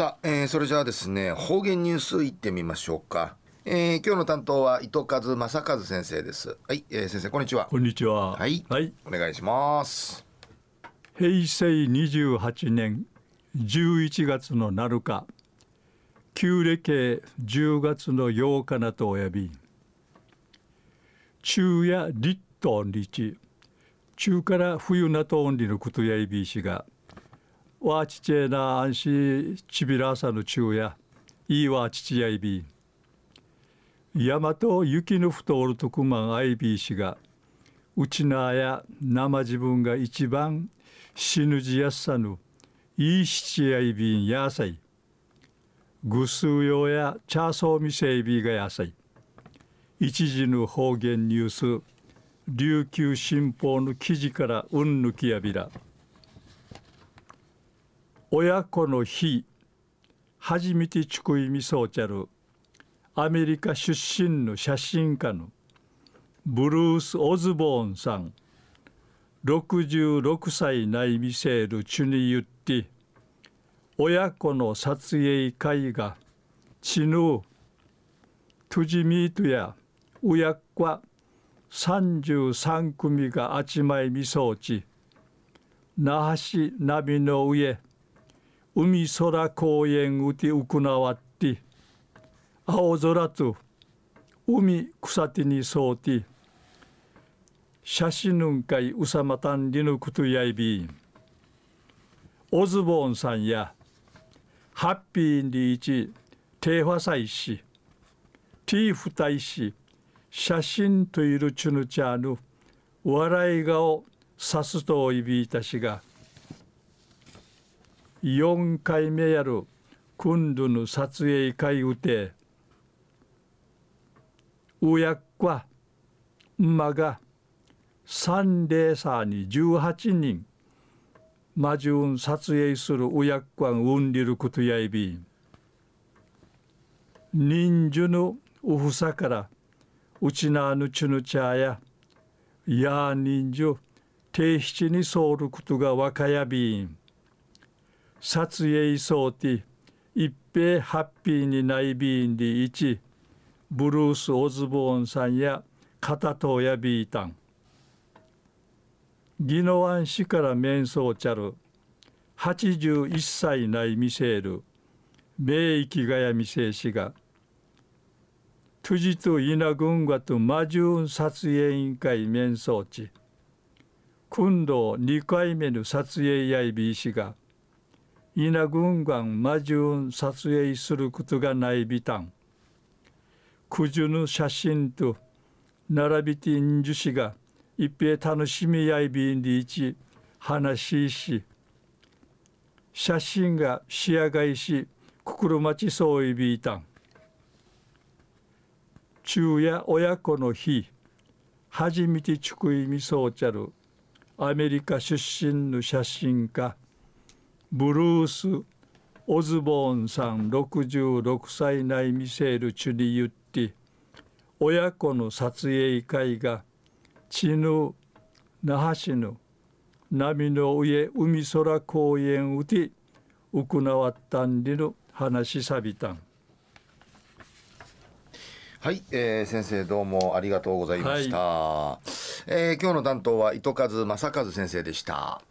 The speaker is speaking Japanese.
さあ、えー、それじゃあですね方言ニュースいってみましょうか、えー、今日の担当は糸数正和先生です。はい、えー、先生こんにちは。こんにちは。はい、はい、お願いします。平成28年11月の7日旧暦10月の8日なとおやび。昼夜立冬日中から冬なとオンリのことやいびいしがわちちえなあんしちびらさの昼夜いいわちちやいび。山と雪の太おるとくまんあいびいしがうちなあや生自分が一番死ぬじやすさぬいいしちやいびんやさい。ぐすうようやチャーソーみせいびがやさい。一時の方言ニュース琉球新報の記事からうんぬきやびら。親子の日初めてちくいみそうちゃるアメリカ出身の写真家のブルース・オズボーンさん66歳ないみせるちゅに言って親子の撮影会がちぬとじみとや親子33組があちまいみそうち那覇市波の上海空公園うてうくなわって青空と海草手にそうて写真ぬんかいうさまたんりぬくとやいびオズボーンさんやハッピーンリーチテーファサイシティーフタイシ写真といるチュヌチャーヌ笑い顔さすといびいたしが4回目やる今度の撮影会うてうやっか馬が三レーサーに18人マジュン撮影するうやっかんうんりることやいび人数のうふさからうちなぬちぬちゃやや人数定七にそうることがわかやびん。撮影そうて一平ハッピーにないびんで一ブルース・オズボーンさんや片とやびいたん宜野湾市から面相ちゃる81歳ない見せる名域がや見せしがトゥジと稲軍がと魔獣撮影委員会面相地。今度2回目の撮影やいびいしが。稲軍が魔獣撮影することがないびたん九十の写真と並びてんじゅしが一平楽しみやいびんでいち話しし写真が仕上がいし心待ちそういびいたん昼夜親子の日初めてちくいみそうちゃる。アメリカ出身の写真家。ブルース・オズボーンさん66歳内見せるちゅに言って親子の撮影会が血の那覇市の波の上海空公園うて行わったんでの話さびたん。はい、えー、先生どうもありがとうございました、はい、えー、今日の担当は糸数正和先生でした